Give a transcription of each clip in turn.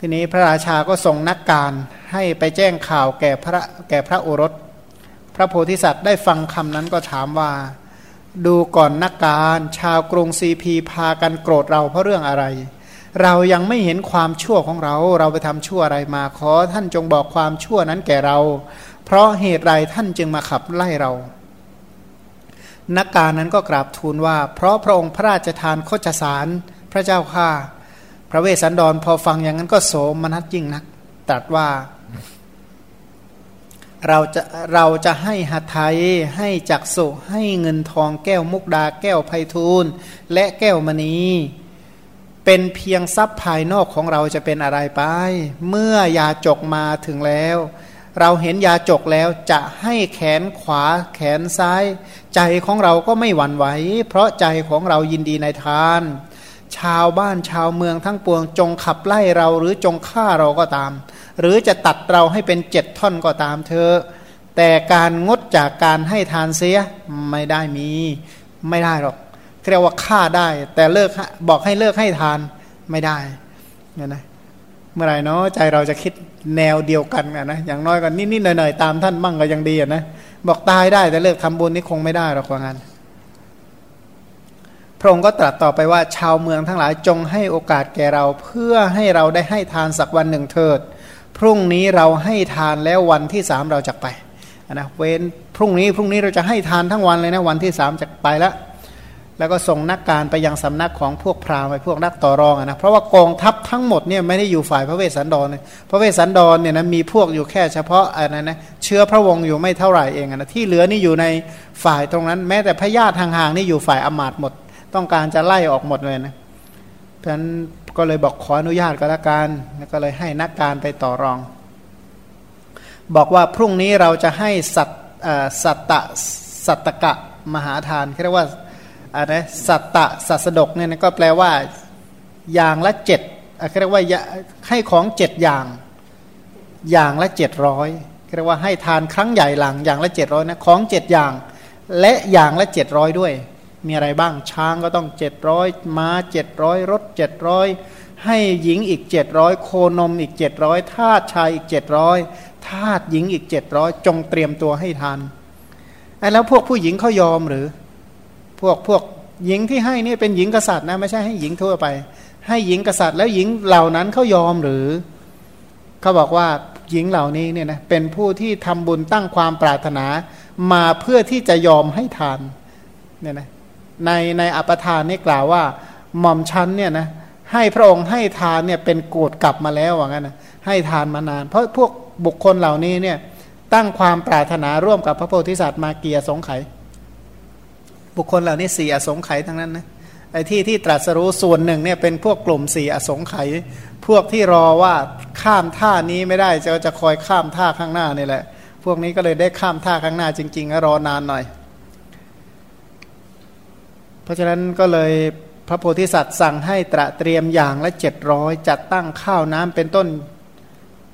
ทีนี้พระราชาก็ส่งนักการให้ไปแจ้งข่าวแก่พระแก่พระโอรส พระโพธิสัตว์ได้ฟังคำนั้นก็ถามว่า ดูก่อนนักการชาวกรุงซีพีพากันโกรธเราเพราะเรื่องอะไร เรายังไม่เห็นความชั่วของเรา เราไปทำชั่วอะไรมาขอท่านจงบอกความชั่วนั้นแก่เรา เพราะเหตุไรท่านจึงมาขับไล่เรา นักการนั้นก็กราบทูลว่า เพราะพระองค์พระราชทานโคจสารพระเจ้าข้า พระเวสสันดรพอฟังอย่างนั้นก็โสมนัสยิ่งนัก ตรัสว่า เราจะเราจะให้หัตถยให้จักสุให้เงินทองแก้วมุกดาแก้วไพฑูรย์และแก้วมณีเป็นเพียงทรัพย์ภายนอกของเราจะเป็นอะไรไป เมื่อยาจกมาถึงแล้ว เราเห็นยาจกแล้วจะให้แขนขวาแขนซ้าย ใจของเราก็ไม่หวั่นไหว เพราะใจของเรายินดีในทาน ชาวบ้านชาวเมืองทั้งปวง จงขับไล่เราหรือจงฆ่าเราก็ตาม หรือจะตัดเราให้เป็นเจ็ดท่อนก็ตามเธอ แต่การงดจากการให้ทานเสียไม่ได้มีไม่ได้หรอกเรียกว่าฆ่าได้ แต่เลิกบอกให้เลิกให้ทานไม่ได้เนี่ยนะเมื่อไรเนาะใจเราจะคิดแนวเดียวกันนะ อย่างน้อยก็นิดๆหน่อยๆตามท่านมั่งก็ยังดีนะบอกตายได้แต่เลิกทำบุญนี่คงไม่ได้หรอกว่างั้น พระองค์ก็ตรัสต่อไปว่าชาวเมืองทั้งหลายจงให้โอกาสแก่เราเพื่อให้เราได้ให้ทานสักวันหนึ่งเถิด พรุ่งนี้เราให้ทานแล้ววันที่สามเราจะไปนะเว้นพรุ่งนี้พรุ่งนี้เราจะให้ทานทั้งวันเลยนะวันที่สามจะไปแล้วแล้วก็ส่งนักการไปยังสำนักของพวกพราหมณ์ไปพวกนักต่อรองนะเพราะว่ากองทัพทั้งหมดเนี่ยไม่ได้อยู่ฝ่ายพระเวสสันดรพระเวสสันดรเนี่ยนะมีพวกอยู่แค่เฉพาะอะไรนะเชื้อพระวงศ์อยู่ไม่เท่าไหร่เองนะที่เหลือนี่อยู่ในฝ่ายตรงนั้น แม้แต่พระญาติห่างๆนี่อยู่ฝ่ายอมาตหมด ต้องการจะไล่ออกหมดเลยนะเพราะฉะนั้นก็เลยบอกขออนุญาตก็แล้วกันแล้วก็เลยให้นักการไปต่อรอง บอกว่าพรุ่งนี้เราจะให้สัตสัตตะสัตตกะมหาทานเรียกว่าอะไรสัตตะสัสดกเนี่ยก็แปลว่าอย่างละเจ็ดเรียกว่าให้ของเจ็ดอย่าง อย่างละเจ็ดร้อยเรียกว่าให้ทานครั้งใหญ่หลังอย่างละเจ็ดร้อยนะของเจ็ดอย่าง และอย่างละเจ็ดร้อยด้วย มีอะไรบ้างช้างก็ต้องเจ็ดร้อยม้าเจ็ดร้อยรถเจ็ดร้อยให้หญิงอีกเจ็ดร้อยโคนมอีกเจ็ดร้อยทาสชายอีกเจ็ดร้อยทาสหญิงอีกเจ็ดร้อยจงเตรียมตัวให้ทานไอ้แล้วพวกผู้หญิงเขายอมหรือ พวกพวกหญิงที่ให้นี่เป็นหญิงกษัตริย์นะไม่ใช่ให้หญิงทั่วไป ให้หญิงกษัตริย์แล้วหญิงเหล่านั้นเขายอมหรือเขาบอกว่าหญิงเหล่านี้เนี่ยนะเป็นผู้ที่ทำบุญตั้งความปรารถนามาเพื่อที่จะยอมให้ทานเนี่ยนะ ในในอัปทานนี่กล่าวว่าหม่อมชั้นเนี่ยนะให้พระองค์ให้ทานเนี่ยเป็นโกดกลับมาแล้วว่างั้นนะให้ทานมานาน เพราะพวกบุคคลเหล่านี้เนี่ยตั้งความปรารถนาร่วมกับพระโพธิสัตว์มาเกียสงไข บุคคลเหล่านี้สี่อสงไขยทั้งนั้นนะไอ้ที่ที่ตรัสรู้ส่วนหนึ่งเนี่ยเป็นพวกกลุ่มสี่อสงไขยพวกที่รอว่าข้ามท่านี้ไม่ได้จะจะคอยข้ามท่าข้างหน้านี่แหละ พวกนี้ก็เลยได้ข้ามท่าข้างหน้าจริงๆรอนานหน่อย เพราะฉะนั้นก็เลยพระโพธิสัตว์สั่งให้ตระเตรียมอย่างละเจ็ดร้อยจัดตั้งข้าวน้ำเป็นต้น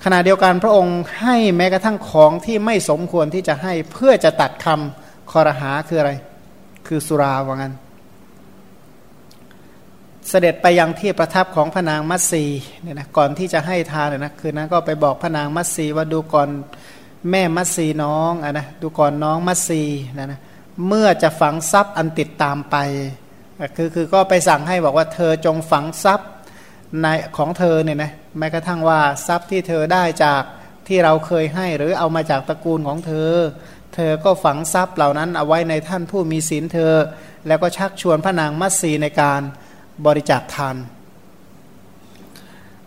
ขณะเดียวกันพระองค์ให้แม้กระทั่งของที่ไม่สมควรที่จะให้เพื่อจะตัดคำคอรหาคืออะไร คือสุราว่างั้น เสด็จไปยังที่ประทับของพระนางมัตสีเนี่ยนะก่อนที่จะให้ทานเนี่ยนะคืนนั้นก็ไปบอกพระนางมัตสีว่าดูก่อนแม่มัตสีน้องอะนะดูก่อนน้องมัตสีนะนะ เมื่อจะฝังทรัพย์อันติดตามไป คือคือก็ไปสั่งให้บอกว่าเธอจงฝังทรัพย์ในของเธอเนี่ยนะแม้กระทั่งว่าทรัพย์ที่เธอได้จากที่เราเคยให้หรือเอามาจากตระกูลของเธอ เธอก็ฝังทรัพย์เหล่านั้นเอาไว้ในท่านผู้มีศีลเธอ แล้วก็ชักชวนพระนางมัตสีในการบริจาคทาน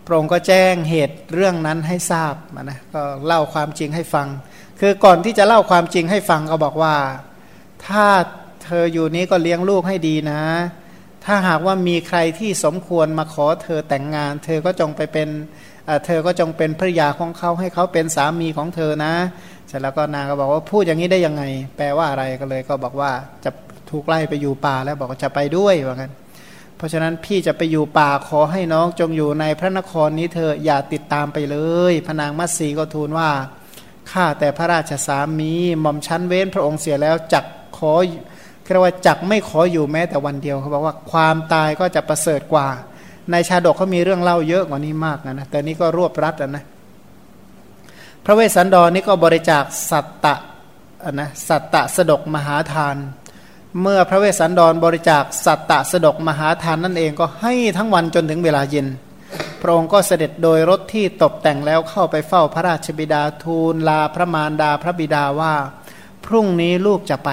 พระองค์ก็แจ้งเหตุเรื่องนั้นให้ทราบนะก็เล่าความจริงให้ฟัง คือก่อนที่จะเล่าความจริงให้ฟังก็บอกว่า ถ้าเธออยู่นี้ก็เลี้ยงลูกให้ดีนะ ถ้าหากว่ามีใครที่สมควรมาขอเธอแต่งงาน เธอก็จงไปเป็นเธอก็จงเป็นภรยาของเขาให้เขาเป็นสามีของเธอนะเสร็จแล้วก็นางก็บอกว่าพูดอย่างนี้ได้ยังไง แปลว่าอะไรก็เลย ก็บอกว่าจะถูกไล่ไปอยู่ป่าแล้วบอกว่าจะไปด้วยว่างั้น เพราะฉะนั้นพี่จะไปอยู่ป่าขอให้น้องจงอยู่ในพระนครนี้เธออย่าติดตามไปเลยพนางมัตสีก็ทูลว่าข้าแต่พระราชสามีหม่อมชั้นเว้นพระองค์เสียแล้วจัก ขอเรียกว่าจักไม่ขออยู่แม้แต่วันเดียวเขาบอกว่าความตายก็จะประเสริฐกว่า ในชาดกเขามีเรื่องเล่าเยอะกว่านี้มากนะนะแต่นี้ก็รวบรัดนะพระเวสสันดรนี่ก็บริจาคสัตตะนะสัตตะสดกมหาทาน เมื่อพระเวสสันดรบริจาคสัตตะสดกมหาทานนั่นเองก็ให้ทั้งวันจนถึงเวลาเย็น พระองค์ก็เสด็จโดยรถที่ตกแต่งแล้วเข้าไปเฝ้าพระราชบิดาทูลลาพระมารดาพระบิดาว่า พรุ่งนี้ลูกจะไป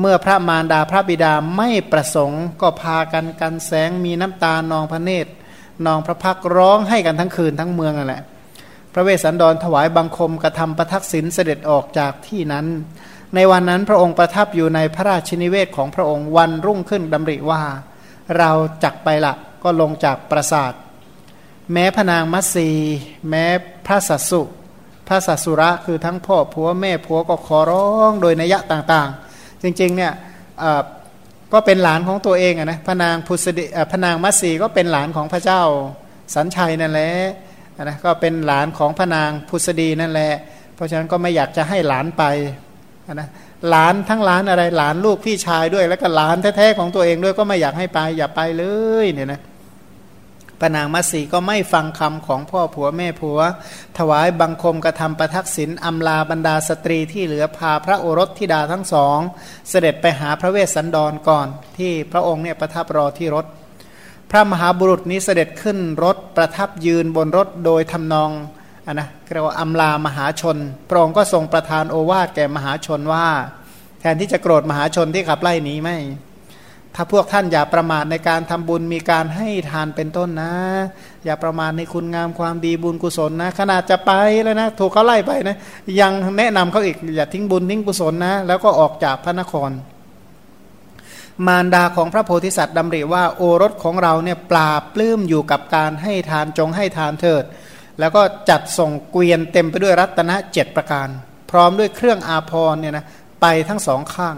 เมื่อพระมารดาพระบิดาไม่ประสงค์ ก็พากันกันแสงมีน้ำตานองพระเนตรนองพระพักร้องให้กันทั้งคืนทั้งเมืองนั่นแหละ พระเวสสันดรถวายบังคมกระทำประทักษิณเสด็จออกจากที่นั้น ในวันนั้นพระองค์ประทับอยู่ในพระราชินิเวศของพระองค์วันรุ่งขึ้นดำริว่า เราจักไปละก็ลงจากปราสาท แม้พนางมัตสีแม้พระสัสสุพระสัสสุระคือทั้งพ่อผัวแม่ผัวก็ขอร้องโดยนัยะต่างๆ จริงๆเนี่ยก็เป็นหลานของตัวเองนะพนางพุสดิพนางมัสีก็เป็นหลานของพระเจ้าสัญชัยนั่นแหละนะก็เป็นหลานของพนางพุษดีนั่นแหละ เพราะฉะนั้นก็ไม่อยากจะให้หลานไปนะหลานทั้งหลานอะไรหลานลูกพี่ชายด้วย แล้วก็หลานแท้ๆของตัวเองด้วยก็ไม่อยากให้ไปอย่าไปเลยเนี่ยนะ พระนางมัสีก็ไม่ฟังคำของพ่อผัวแม่ผัว ถวายบังคมกระทำประทักษิณอำลาบรรดาสตรีที่เหลือพาพระโอรสธิดาทั้งสอง เสด็จไปหาพระเวสสันดรก่อน ที่พระองค์เนี่ยประทับรอที่รถ พระมหาบุรุษนี้เสด็จขึ้นรถประทับยืนบนรถโดยทำนองอนนะเรียกว่าอำลามหาชน พระองค์ก็ทรงประทานโอวาทแก่มหาชนว่า แทนที่จะโกรธมหาชนที่ขับไล่หนีไม่ ถ้าพวกท่านอย่าประมาทในการทำบุญมีการให้ทานเป็นต้นนะ อย่าประมาทในคุณงามความดีบุญกุศลนะ ขนาดจะไปแล้วนะถูกเขาไล่ไปนะ ยังแนะนำเขาอีกอย่าทิ้งบุญทิ้งกุศลนะ แล้วก็ออกจากพระนคร มารดาของพระโพธิสัตว์ดำริว่าโอรสของเราเนี่ยปราปลื้มอยู่กับการให้ทานจงให้ทานเถิด แล้วก็จัดส่งเกวียนเต็มไปด้วยรัตนะเจ็ดประการ พร้อมด้วยเครื่องอาภรณ์เนี่ยนะไปทั้งสองข้าง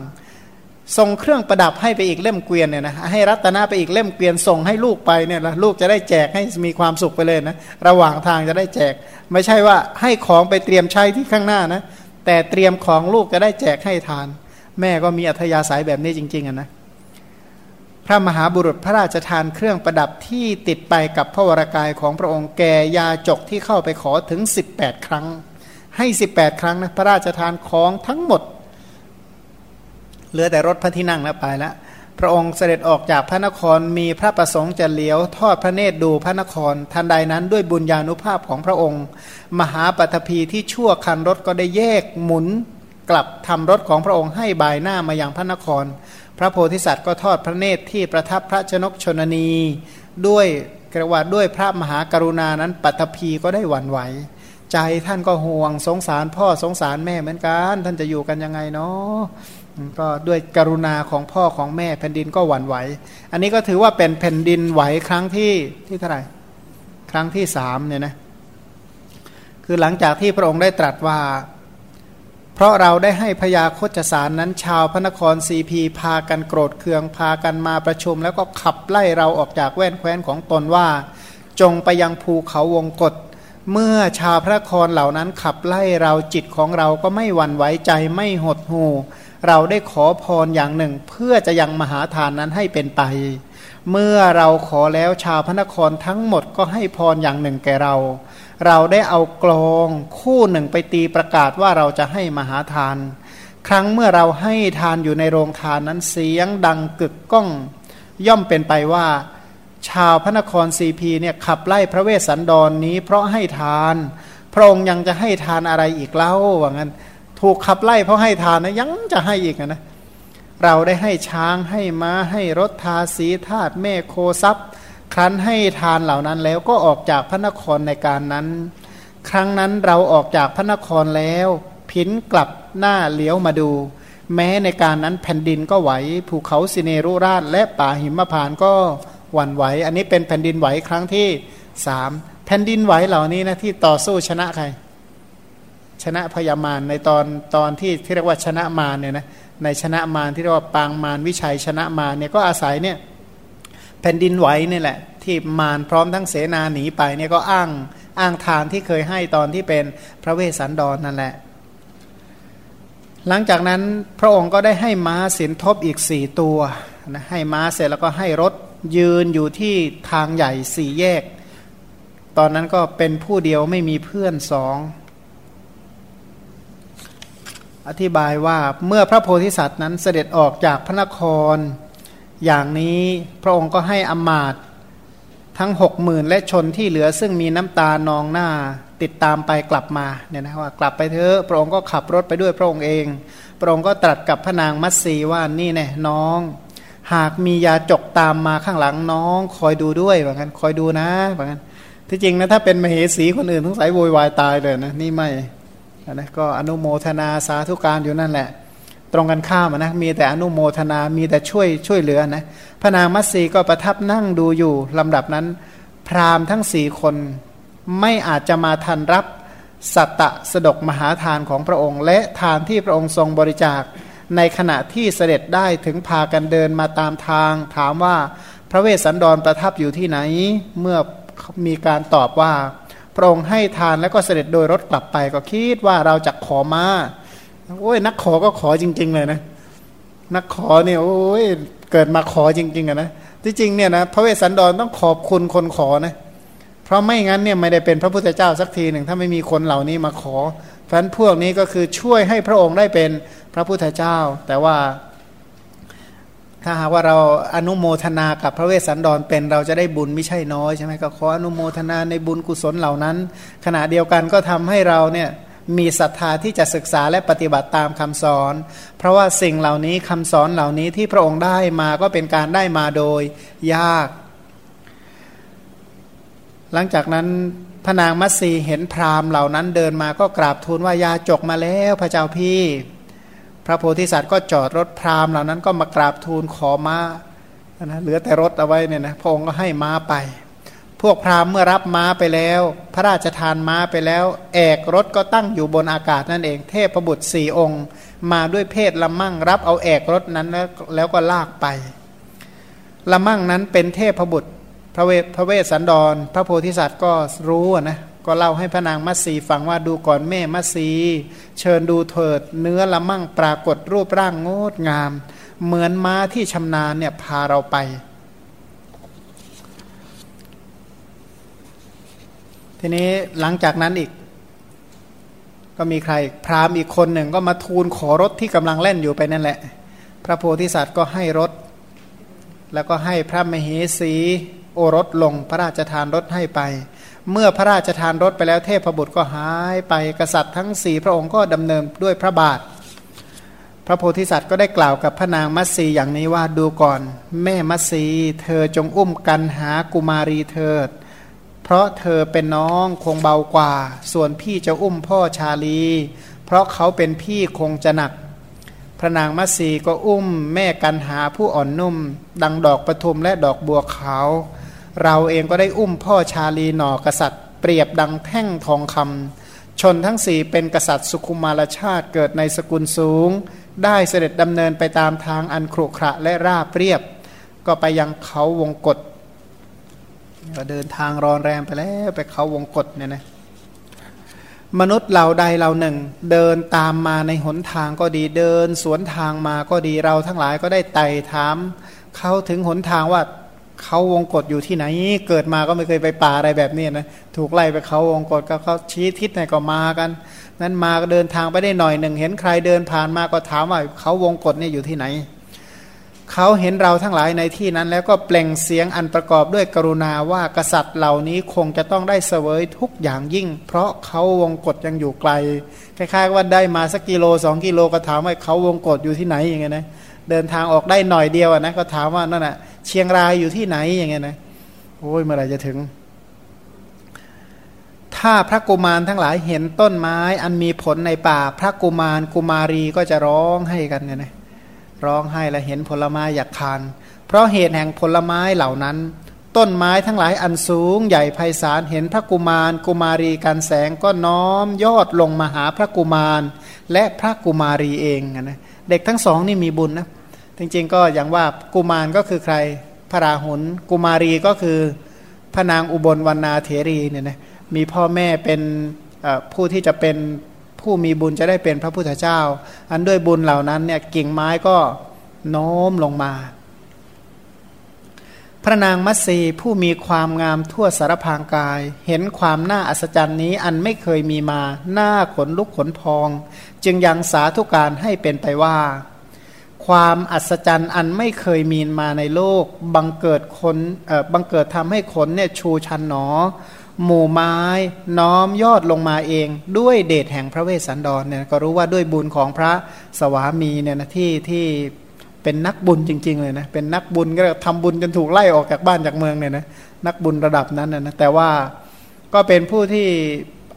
ส่งเครื่องประดับให้ไปอีกเล่มเกวียนเนี่ยนะให้รัตนะไปอีกเล่มเกวียนส่งให้ลูกไปเนี่ยนะลูกจะได้แจกให้มีความสุขไปเลยนะระหว่างทางจะได้แจก ไม่ใช่ว่าให้ของไปเตรียมใช้ที่ข้างหน้านะแต่เตรียมของลูกจะได้แจกให้ทาน แม่ก็มีอัธยาศัยแบบนี้จริงๆอะนะพระมหาบุรุษพระราชทานเครื่องประดับที่ติดไปกับพระวรากายของพระองค์แก่ยาจกที่เข้าไปขอถึง 18 ครั้ง ให้ 18 ครั้งนะพระราชทานของทั้งหมด เหลือแต่รถพระที่นั่งแล้วไปแล้วพระองค์เสด็จออกจากพระนครมีพระประสงค์จะเลี้ยวทอดพระเนตรดูพระนคร ทันใดนั้นด้วยบุญญาณุภาพของพระองค์ มหาปัตภีที่ชั่วคันรถก็ได้แยกหมุนกลับทำรถของพระองค์ให้บายหน้ามายังพระนคร พระโพธิสัตว์ก็ทอดพระเนตรที่ประทับพระชนกชนนี ด้วยกระว่าด้วยพระมหากรุณานั้นปัตภีก็ได้หวั่นไหว ใจท่านก็ห่วงสงสารพ่อสงสารแม่เหมือนกัน ท่านจะอยู่กันยังไงเนาะ ก็ด้วยกรุณาของพ่อของแม่แผ่นดินก็หวั่นไหว อันนี้ก็ถือว่าเป็นแผ่นดินไหวครั้งที่ที่เท่าไหร่ ครั้งที่สามเนี่ยนะ คือหลังจากที่พระองค์ได้ตรัสว่า เพราะเราได้ให้พยาโคจสารนั้นชาวพระนครซีพีพากันโกรธเคืองพากันมาประชุม แล้วก็ขับไล่เราออกจากแว่นแคว้นของตนว่า จงไปยังภูเขาวงกฏเมื่อชาวพระนครเหล่านั้นขับไล่เราจิตของเราก็ไม่หวั่นไหวใจไม่หดหู เราได้ขอพรอย่างหนึ่ง เพื่อจะยังมหาทานนั้นให้เป็นไป เมื่อเราขอแล้วชาวพระนครทั้งหมดก็ให้พรอย่างหนึ่งแก่เรา เราได้เอากลองคู่หนึ่งไปตีประกาศว่าเราจะให้มหาทาน ครั้งเมื่อเราให้ทานอยู่ในโรงทานนั้นเสียงดังกึกก้อง ย่อมเป็นไปว่า ชาวพระนครซีพีเนี่ยขับไล่พระเวสสันดรนนี้เพราะให้ทาน พระองค์ยังจะให้ทานอะไรอีกเล่าว่างั้น ถูกขับไล่เพราะให้ทานนะยังจะให้อีกนะเราได้ให้ช้างให้ม้าให้รถทาสีธาตุแม่โคซับครั้นให้ทานเหล่านั้นแล้วก็ออกจากพระนครในการนั้น ครั้งนั้นเราออกจากพระนครแล้วพินกลับหน้าเลี้ยวมาดู แม้ในการนั้นแผ่นดินก็ไหวภูเขาสิเนรุราชและป่าหิมพานก็หวั่นไหว อันนี้เป็นแผ่นดินไหวครั้งที่สามแผ่นดินไหวเหล่านี้นะที่ต่อสู้ชนะใคร ชนะพยามารในตอนตอนที่ที่เรียกว่าชนะมารเนี่ยนะในชนะมารที่เรียกว่าปางมารวิชัยชนะมารเนี่ยก็อาศัยเนี่ยแผ่นดินไหวนี่แหละ ที่มารพร้อมทั้งเสนาหนีไปเนี่ยก็อ้างอ้างทานที่เคยให้ตอนที่เป็นพระเวสสันดรนนั่นแหละ หลังจากนั้นพระองค์ก็ได้ให้ม้าสินทบอีกสี่ตัวนะให้ม้าเสร็จแล้วก็ให้รถยืนอยู่ที่ทางใหญ่สี่แยก ตอนนั้นก็เป็นผู้เดียวไม่มีเพื่อนสอง อธิบายว่าเมื่อพระโพธิสัตว์นั้นเสด็จออกจากพระนคร อย่างนี้พระองค์ก็ให้อมาตทั้งหกหมื่นและชนที่เหลือซึ่งมีน้ำตานองหน้าติดตามไปกลับมาเนี่ยนะว่ากลับไปเถอะพระองค์ก็ขับรถไปด้วยพระองค์เอง พระองค์ก็ตรัสกับพระนางมัตสีว่านี่แน่น้อง หากมียาจกตามมาข้างหลังน้อง คอยดูด้วยว่างั้นคอยดูนะว่างั้นที่จริงนะถ้าเป็นมเหสีคนอื่นทั้งสายโวยวายตายเลยนะนี่ไม่ นะก็อนุโมทนาสาธุการอยู่นั่นแหละ ตรงกันข้ามนะมีแต่อนุโมทนามีแต่ช่วยช่วยเหลือนะพระนางมัตสีก็ประทับนั่งดูอยู่ลำดับนั้น พราหมณ์ทั้งสี่คนไม่อาจจะมาทันรับสัตตะสดกมหาทานของพระองค์ และทานที่พระองค์ทรงบริจาคในขณะที่เสด็จได้ถึงพากันเดินมาตามทาง ถามว่าพระเวสสันดรประทับอยู่ที่ไหน เมื่อมีการตอบว่า พระองค์ให้ทานแล้วก็เสด็จโดยรถกลับไปก็คิดว่าเราจะขอมาโอ้ยนักขอก็ขอจริง ๆ เลยนะ นักขอเนี่ยโอ้ยเกิดมาขอจริงๆอะนะที่จริงเนี่ยนะพระเวสสันดรต้องขอบคุณคนขอนะเพราะไม่งั้นเนี่ยไม่ได้เป็นพระพุทธเจ้าสักทีหนึ่งถ้าไม่มีคนเหล่านี้มาขอเพราะฉะนั้นพวกนี้ก็คือช่วยให้พระองค์ได้เป็นพระพุทธเจ้า แต่ว่า ถ้าหากว่าเราอนุโมทนากับพระเวสสันดรเป็นเราจะได้บุญไม่ใช่น้อยใช่ไหมก็ขออนุโมทนาในบุญกุศลเหล่านั้น ขณะเดียวกันก็ทำให้เราเนี่ยมีศรัทธาที่จะศึกษาและปฏิบัติตามคำสอน เพราะว่าสิ่งเหล่านี้คำสอนเหล่านี้ที่พระองค์ได้มาก็เป็นการได้มาโดยยาก หลังจากนั้นพระนางมัตสีเห็นพราหมณ์เหล่านั้นเดินมาก็กราบทูลว่ายาจกมาแล้วพระเจ้าพี่ พระโพธิสัตว์ก็จอดรถพราหมณ์เหล่านั้นก็มากราบทูลขอมา้านะเหลือแต่รถเอาไว้เนี่ยนะพระองค์ก็ให้ม้าไป พวกพราหมณ์เมื่อรับม้าไปแล้ว พระราชทานม้าไปแล้ว แอกรถก็ตั้งอยู่บนอากาศนั่นเอง เทพบุตรสี่องค์ มาด้วยเพศละมั่งรับเอาแอกรถนั้นแล้วแล้วก็ลากไปละมั่งนั้นเป็นเทพบุตรพระเวทพระเวสสันดร พระโพธิสัตว์ก็รู้นะ ก็เล่าให้พระนางมัตสีฟังว่าดูก่อนแม่มัตสีเชิญดูเถิด เนื้อละมั่งปรากฏรูปร่างงดงาม เหมือนม้าที่ชำนาญเนี่ยพาเราไป ทีนี้หลังจากนั้นอีก ก็มีใคร พราหมณ์อีกคนหนึ่งก็มาทูลขอรถที่กำลังเล่นอยู่ไปนั่นแหละ พระโพธิสัตว์ก็ให้รถ แล้วก็ให้พระมเหสีโอรสลงพระราชทานรถให้ไป เมื่อพระราชทานรถไปแล้วเทพบุตรก็หายไปกษัตริย์ทั้งสี่พระองค์ก็ดำเนินด้วยพระบาท พระโพธิสัตว์ก็ได้กล่าวกับพระนางมัตสีอย่างนี้ว่าดูก่อน แม่มัตสีเธอจงอุ้มกันหากุมารีเถิด เพราะเธอเป็นน้องคงเบากว่า ส่วนพี่จะอุ้มพ่อชาลี เพราะเขาเป็นพี่คงจะหนัก พระนางมัตสีก็อุ้มแม่กันหาผู้อ่อนนุ่ม ดังดอกประทุมและดอกบัวขาว เราเองก็ได้อุ้มพ่อชาลีหนอกษัตริย์ เปรียบดังแท่งทองคำชนทั้งสี่เป็นกษัตริย์สุขุมารชาติเกิดในสกุลสูง ได้เสด็จดำเนินไปตามทางอันครุขระและราบเรียบ ก็ไปยังเขาวงกฏก็เดินทางรอนแรมไปแล้วไปเขาวงกฏเนี่ยนะมนุษย์เหล่าใดเหล่าหนึ่ง เดินตามมาในหนทางก็ดีเดินสวนทางมาก็ดีเราทั้งหลายก็ได้ไต่ถามเขาถึงหนทางว่า เขาวงกฏอยู่ที่ไหน เกิดมาก็ไม่เคยไปป่าอะไรแบบนี้นะถูกไล่ไปเขาวงกฏก็เขาชี้ทิศไหนก็มากัน นั้นมาก็เดินทางไปได้หน่อยหนึ่งเห็นใครเดินผ่านมาก็ถามว่าเขาวงกฏเนี่ยอยู่ที่ไหนเขาเห็นเราทั้งหลายในที่นั้น แล้วก็เปล่งเสียงอันประกอบด้วยกรุณาว่ากษัตริย์เหล่านี้คงจะต้องได้เสวยทุกอย่างยิ่ง เพราะเขาวงกฏยังอยู่ไกลคล้ายๆว่าได้มาสักกิโลสองกิโลก็ถามว่าเขาวงกฏอยู่ที่ไหนอย่างเงี้ยนะ เดินทางออกได้หน่อยเดียวนะก็ถามว่านั่นแหะเชียงรายอยู่ที่ไหนอย่างเงี้ยนะโอ้ยเมื่อไหร่จะถึง ถ้าพระกุมารทั้งหลายเห็นต้นไม้ อันมีผลในป่า พระกุมารกุมารีก็จะร้องให้กันเนี่ยนะร้องให้และเห็นผลไม้อยากทาน เพราะเหตุแห่งผลไม้เหล่านั้น ต้นไม้ทั้งหลายอันสูง ใหญ่ไพศาลเห็นพระกุมารกุมารีการแสงก็น้อมยอดลงมาหาพระกุมาร และพระกุมารีเองนะเด็กทั้งสองนี่มีบุญนะ จริงๆก็อย่างว่ากุมารก็คือใครพระราหุลกุมารีก็คือพระนางอุบลวรรณาเถรีเนี่ยนะมีพ่อแม่เป็นผู้ที่จะเป็นผู้มีบุญจะได้เป็นพระพุทธเจ้า อันด้วยบุญเหล่านั้นเนี่ยกิ่งไม้ก็โน้มลงมา พระนางมัตสีผู้มีความงามทั่วสารพางกาย เห็นความน่าอัศจรรย์นี้อันไม่เคยมีมาหน้าขนลุกขนพอง จึงยังสาธุการให้เป็นไปว่า ความอัศจรรย์อันไม่เคยมีมาในโลก บังเกิดคนบังเกิดทำให้ขนเนี่ยชูชันหนอ หมู่ไม้ น้อมยอดลงมาเอง ด้วยเดชแห่งพระเวสสันดรเนี่ยก็รู้ว่าด้วยบุญของพระสวามีเนี่ยนะที่ที่เป็นนักบุญจริง ๆ เลยนะเป็นนักบุญก็ทำบุญจนถูกไล่ออกจากบ้านจากเมืองเนี่ยนะนักบุญระดับนั้นนะแต่ว่าก็เป็นผู้ที่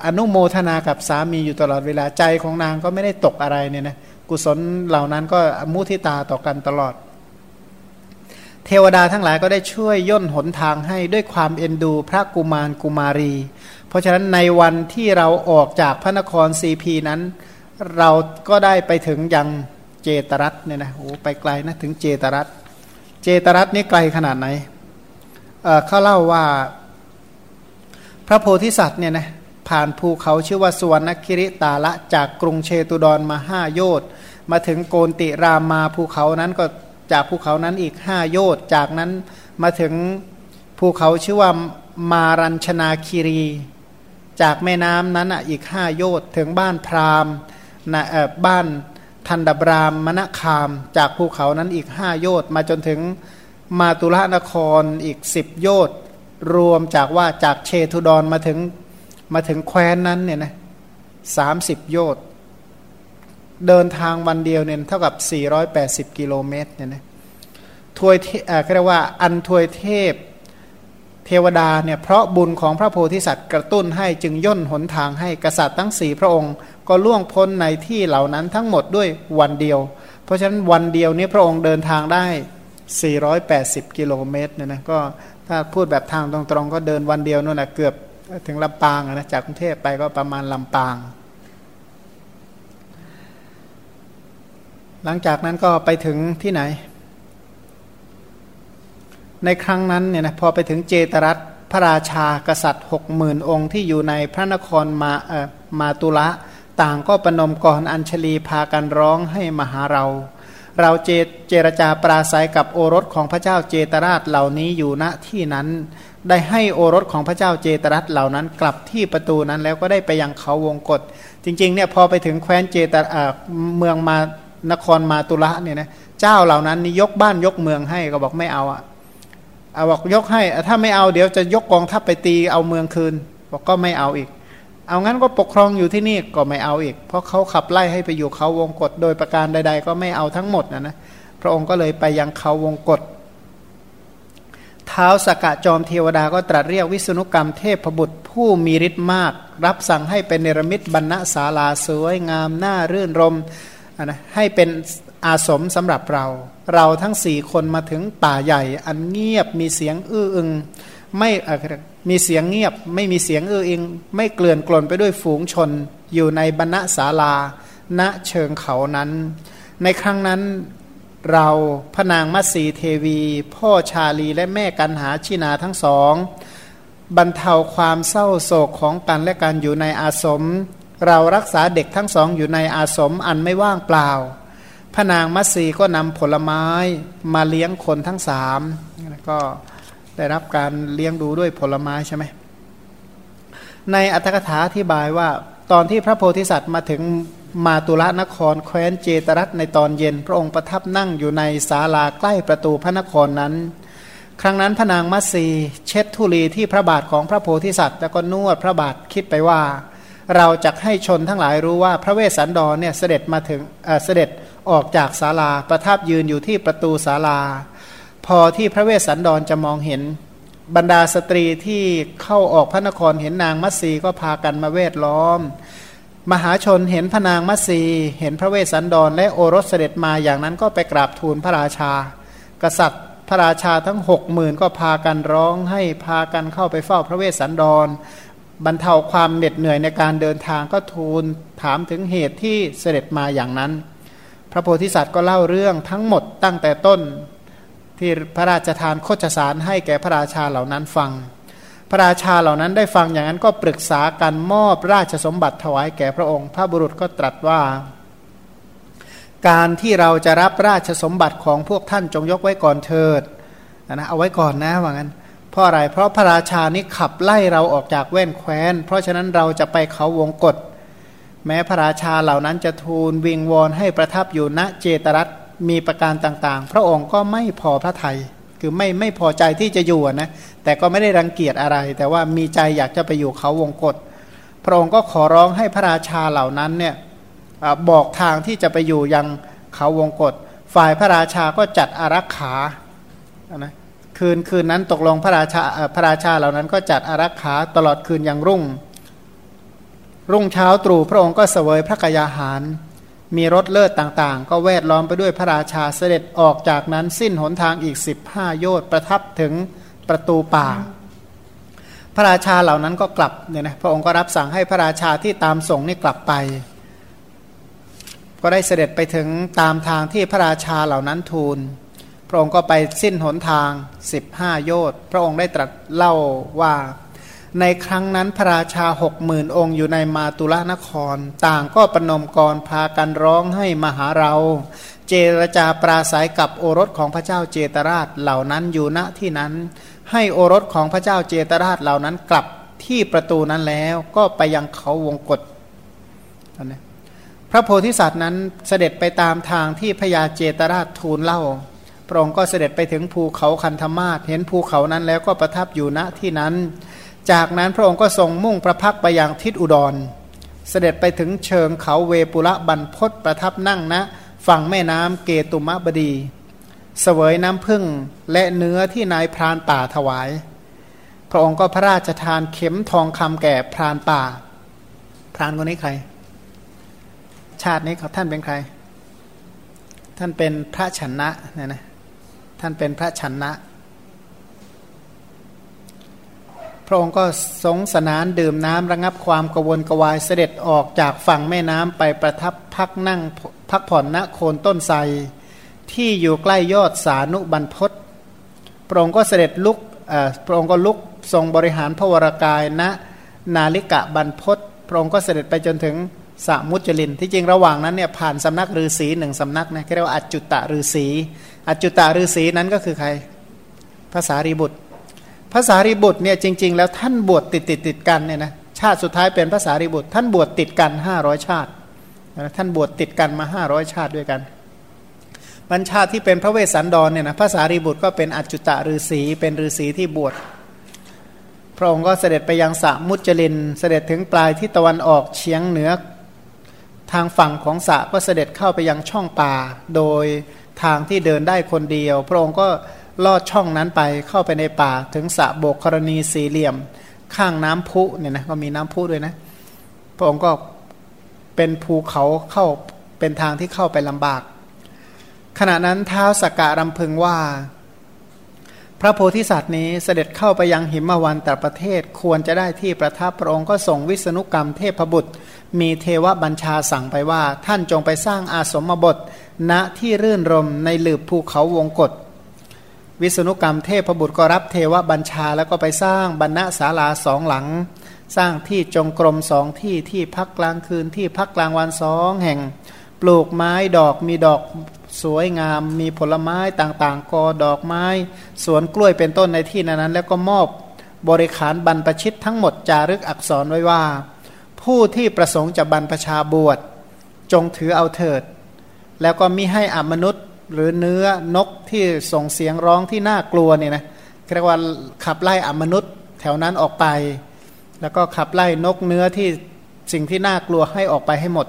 อนุโมทนากับสามีอยู่ตลอดเวลาใจของนางก็ไม่ได้ตกอะไรเนี่ยนะ กุศลเหล่านั้นก็มุทิตาต่อกันตลอด เทวดาทั้งหลายก็ได้ช่วยย่นหนทางให้ด้วยความเอ็นดูพระกุมารกุมารี เพราะฉะนั้นในวันที่เราออกจากพระนครซีพีนั้น เราก็ได้ไปถึงยังเจตรัตเนี่ยนะโอ้ไปไกลนะถึงเจตรัตเจตรัตนี่ไกลขนาดไหนเเขาเล่าว่าพระโพธิสัตว์เนี่ยนะ ผ่านภูเขาชื่อว่าสวรรณคิริตาละจากกรุงเชตุดรมาห้าโยชน์มาถึงโกนติรามาภูเขานั้นก็จากภูเขานั้นอีกห้าโยชน์จากนั้นมาถึงภูเขาชื่อว่ามารัญชนาคีรี จากแม่น้ำนั้นอะอีกห้าโยชน์ถึงบ้านพราหมณ์นะบ้านทันดบรามมณคาม จากภูเขานั้นอีกห้าโยชน์มาจนถึงมาตุลนครอีกสิบโยชน์รวมจากว่าจากเชตุดรมาถึง มาถึงแคว้นนั้นเนี่ยนะสามสิบโยชน์เดินทางวันเดียวเนี่ยเท่ากับ 480 กิโลเมตรเนี่ยนะทวยเอ่อเรียกว่าอันทวยเทพเทวดาเนี่ยเพราะบุญของพระโพธิสัตว์กระตุ้นให้จึงย่นหนทางให้กษัตริย์ทั้งสี่พระองค์ ก็ล่วงพ้นในที่เหล่านั้นทั้งหมดด้วยวันเดียว เพราะฉะนั้นวันเดียวนี้พระองค์เดินทางได้ 480 กิโลเมตรเนี่ยนะก็ถ้าพูดแบบทางตรงๆ ก็เดินวันเดียวนั่นแหละเกือบ ถึงลำปางนะจากกรุงเทพไปก็ประมาณลำปาง หลังจากนั้นก็ไปถึงที่ไหน ในครั้งนั้นเนี่ยนะพอไปถึงเจตรัตพระราชากษัตริย์หกหมื่นองค์ที่อยู่ในพระนครมาเอ่อมาตุละ ต่างก็ประนมกรอัญชลีพากันร้องให้มหาเรา เราเจเจรจาปราศัยกับโอรสของพระเจ้าเจตราชเหล่านี้อยู่ณที่นั้น ได้ให้โอรสของพระเจ้าเจตรัสเหล่านั้น กลับที่ประตูนั้นแล้วก็ได้ไปยังเขาวงกฏจริงๆเนี่ยพอไปถึงแคว้นเจตเมืองมานครมาตุระเนี่ยนะเจ้าเหล่านั้นนี่ยกบ้านยกเมืองให้ก็บอกไม่เอาอะเอาบอกยกให้ถ้าไม่เอาเดี๋ยวจะยกกองทัพไปตีเอาเมืองคืน บอกก็ไม่เอาอีก เอางั้นก็ปกครองอยู่ที่นี่ก็ไม่เอาอีก เพราะเขาขับไล่ให้ไปอยู่เขาวงกฏโดยประการใด ๆ ก็ไม่เอาทั้งหมดนะนะพระองค์ก็เลยไปยังเขาวงกฏเท้าสกกะจอมเทวดาก็ตรัสเรียกวิษณุกรรมเทพบุตรผู้มีฤทธิ์มาก รับสั่งให้เป็นเนรมิตบรรณศาลาสวยงามน่ารื่นรมนะให้เป็นอาสมสำหรับเรา เราทั้งสี่คนมาถึงป่าใหญ่ อันเงียบมีเสียงอื้ออึง ไม่ มีเสียงเงียบ ไม่มีเสียงเอื้ออึงไม่เกลื่อนกลนไปด้วยฝูงชน อยู่ในบรรณศาลา ณเชิงเขานั้น ในครั้งนั้นเราพระนางมัสีเทวี พ่อชาลีและแม่กันหาชินาทั้งสอง บรรเทาความเศร้าโศกของกันและกันอยู่ในอาสม เรารักษาเด็กทั้งสองอยู่ในอาสมอันไม่ว่างเปล่าพระนางมัสีก็นำผลไม้มาเลี้ยงคนทั้งสามก็ ได้รับการเลี้ยงดูด้วยผลไม้ใช่ไหมในอัตถกถาอธิบายว่า ตอนที่พระโพธิสัตว์มาถึงมาตุลนครแคว้นเจตรัตในตอนเย็น พระองค์ประทับนั่งอยู่ในศาลาใกล้ประตูพระนครนั้น ครั้งนั้นพระนางมัสีเช็ดทุลีที่พระบาทของพระโพธิสัตว์ แล้วก็นวดพระบาทคิดไปว่า เราจะให้ชนทั้งหลายรู้ว่าพระเวสสันดรเนี่ยเสด็จมาถึงเสด็จออกจากศาลาประทับยืนอยู่ที่ประตูศาลา พอที่พระเวสสันดรจะมองเห็นบรรดาสตรีที่เข้าออกพระนครเห็นนางมัตสีก็พากันมาเวทล้อม มหาชนเห็นพระนางมัตสีเห็นพระเวสสันดร และโอรสเสด็จมาอย่างนั้นก็ไปกราบทูลพระราชา กษัตริย์พระราชาทั้งหกหมื่นก็พากันร้องให้พากันเข้าไปเฝ้าพระเวสสันดร บรรเทาความเหน็ดเหนื่อยในการเดินทางก็ทูลถามถึงเหตุที่เสด็จมาอย่างนั้น พระโพธิสัตว์ก็เล่าเรื่องทั้งหมดตั้งแต่ต้น ที่พระราชทานโคจสารให้แก่พระราชาเหล่านั้นฟัง พระราชาเหล่านั้นได้ฟังอย่างนั้นก็ปรึกษากันมอบราชสมบัติถวายแก่พระองค์ พระบุรุษก็ตรัสว่า การที่เราจะรับราชสมบัติของพวกท่านจงยกไว้ก่อนเถิดนะเอาไว้ก่อนนะว่างั้นเพราะอะไร เพราะพระราชานี้ขับไล่เราออกจากแว่นแคว้น เพราะฉะนั้นเราจะไปเขาวงกฏแม้พระราชาเหล่านั้นจะทูลวิงวอนให้ประทับอยู่ณเจตรัต มีประการต่างๆ พระองค์ก็ไม่พอพระทยัยคือไม่ไม่พอใจที่จะอยู่นะแต่ก็ไม่ได้รังเกียจอะไร แต่ว่ามีใจอยากจะไปอยู่เขาวงกฏพระองค์ก็ขอร้องให้พระราชาเหล่านั้นเนี่ยบอกทางที่จะไปอยู่ยังเขาวงกฏฝ่ายพระราชาก็จัดอารักขานะคืนคืนนั้นตกลงพระราชาพระราชาเหล่านั้นก็จัดอารักขาตลอดคืนยังรุ่ง รุ่งเช้าตรู่พระองค์ก็เสวยพระกยาหาร มีรถเลิศต่างๆ ก็แวดล้อมไปด้วยพระราชาเสด็จออกจากนั้นสิ้นหนทางอีกสิบห้าโยชน์ประทับถึงประตูป่า พระราชาเหล่านั้นก็กลับเนี่ยนะพระองค์ก็รับสั่งให้พระราชาที่ตามส่งนี่กลับไป ก็ได้เสด็จไปถึงตามทางที่พระราชาเหล่านั้นทูล พระองค์ก็ไปสิ้นหนทาง 15 โยชน์พระองค์ได้ตรัสเล่าว่า ในครั้งนั้นพระราชาหกหมื่นองค์อยู่ในมาตุลนคร ต่างก็ปนมกรพากันร้องให้มาหาเรา เจรจาปราศัยกับโอรสของพระเจ้าเจตราชเหล่านั้นอยู่ณที่นั้น ให้โอรสของพระเจ้าเจตราชเหล่านั้นกลับที่ประตูนั้นแล้วก็ไปยังเขาวงกฏพระโพธิสัตว์นั้นเสด็จไปตามทางที่พญาเจตราชทูลเล่าพระองค์ก็เสด็จไปถึงภูเขาคันธมาศเห็นภูเขานั้นแล้วก็ประทับอยู่ณที่นั้น จากนั้นพระองค์ก็ทรงมุ่งประพักไปยังทิศอุดร เสด็จไปถึงเชิงเขาเวปุระบรรพศประทับนั่งณนะฝั่งแม่น้ำเกตุมะบดี เสวยน้ำพึ่งและเนื้อที่นายพรานป่าถวาย พระองค์ก็พระราชทานเข็มทองคำแก่พรานป่า พรานคนนี้ใคร ชาตินี้เขาท่านเป็นใคร ท่านเป็นพระชนะเนี่ยนะ ท่านเป็นพระชนะ พ ระองค์ก็สงสนานดื่มน้ำระงับความกวนกวายเสด็จออกจากฝั่งแม่น้ำไปประทับพักนั่งพักผ่อนณโคนต้นไทรที่อยู่ใกล้ยอดสานุบันพศพระองค์ก็เสด็จลุกพระองค์ก็ลุกทรงบริหารพระวรากายณนาลิกะบันพศพระองค์ก็เสด็จไปจนถึงสมุจลิน ที่จริงระหว่างนั้นเนี่ยผ่านสำนักฤาษีหนึ่งสำนักนะเรียกว่าอัจจุตะฤาษีอัจจุตาฤาษีนั้นก็คือใครภาษารีบุตร ภาษารีบุตรเนี่ยจริง ๆ แล้วท่านบวชติดติดติดกันเนี่ยนะชาติสุดท้ายเป็นภาษารีบุตร ท่านบวชติดกันห้าร้อยชาติท่านบวชติดกันมาห้าร้อยชาติด้วยกันบรรชาติที่เป็นพระเวสสันดรเนี่ยนะภาษารีบุตรก็เป็นอัจจุตะฤาษีเป็นฤาษีที่บวชพระองค์ก็เสด็จไปยังสะมุจลิน เสด็จถึงปลายที่ตะวันออกเฉียงเหนือทางฝั่งของสระก็เสด็จเข้าไปยังช่องป่า โดยทางที่เดินได้คนเดียว พระองค์ก็ ลอดช่องนั้นไปเข้าไปในป่าถึงสะโบกกรณีสี่เหลี่ยม ข้างน้ำพุเนี่ยนะก็มีน้ำพุด้วยนะ พระองค์ก็เป็นภูเขาเข้าเป็นทางที่เข้าไปลำบาก ขณะนั้นเท้าสกการำพึงว่า พระโพธิสัตว์นี้เสด็จเข้าไปยังหิมวันแต่ประเทศควรจะได้ที่ประทับพระองค์ก็ส่งวิษณุกรรมเทพบุตร มีเทวบัญชาสั่งไปว่า ท่านจงไปสร้างอาสมบทณที่รื่นรมในหลืบภูเขาวงกฏ วิษณุกรรมเทพบุตรก็รับเทวบัญชาแล้วก็ไปสร้างบรรณศาลาสองหลัง สร้างที่จงกรมสองที่ที่พักกลางคืนที่พักกลางวันสองแห่ง ปลูกไม้ดอกมีดอกสวยงาม มีผลไม้ต่างๆกอดอกไม้ สวนกล้วยเป็นต้นในที่นั้น แล้วก็มอบบริขารบรรพชิตทั้งหมดจารึกอักษรไว้ว่า ผู้ที่ประสงค์จะบรรพชาบวชจงถือเอาเถิด แล้วก็มิให้อมนุษย์ หรือเนื้อนกที่ส่งเสียงร้องที่น่ากลัวเนี่ยนะเรียกว่าขับไล่อมนุษย์แถวนั้นออกไป แล้วก็ขับไล่นกเนื้อที่สิ่งที่น่ากลัวให้ออกไปให้หมด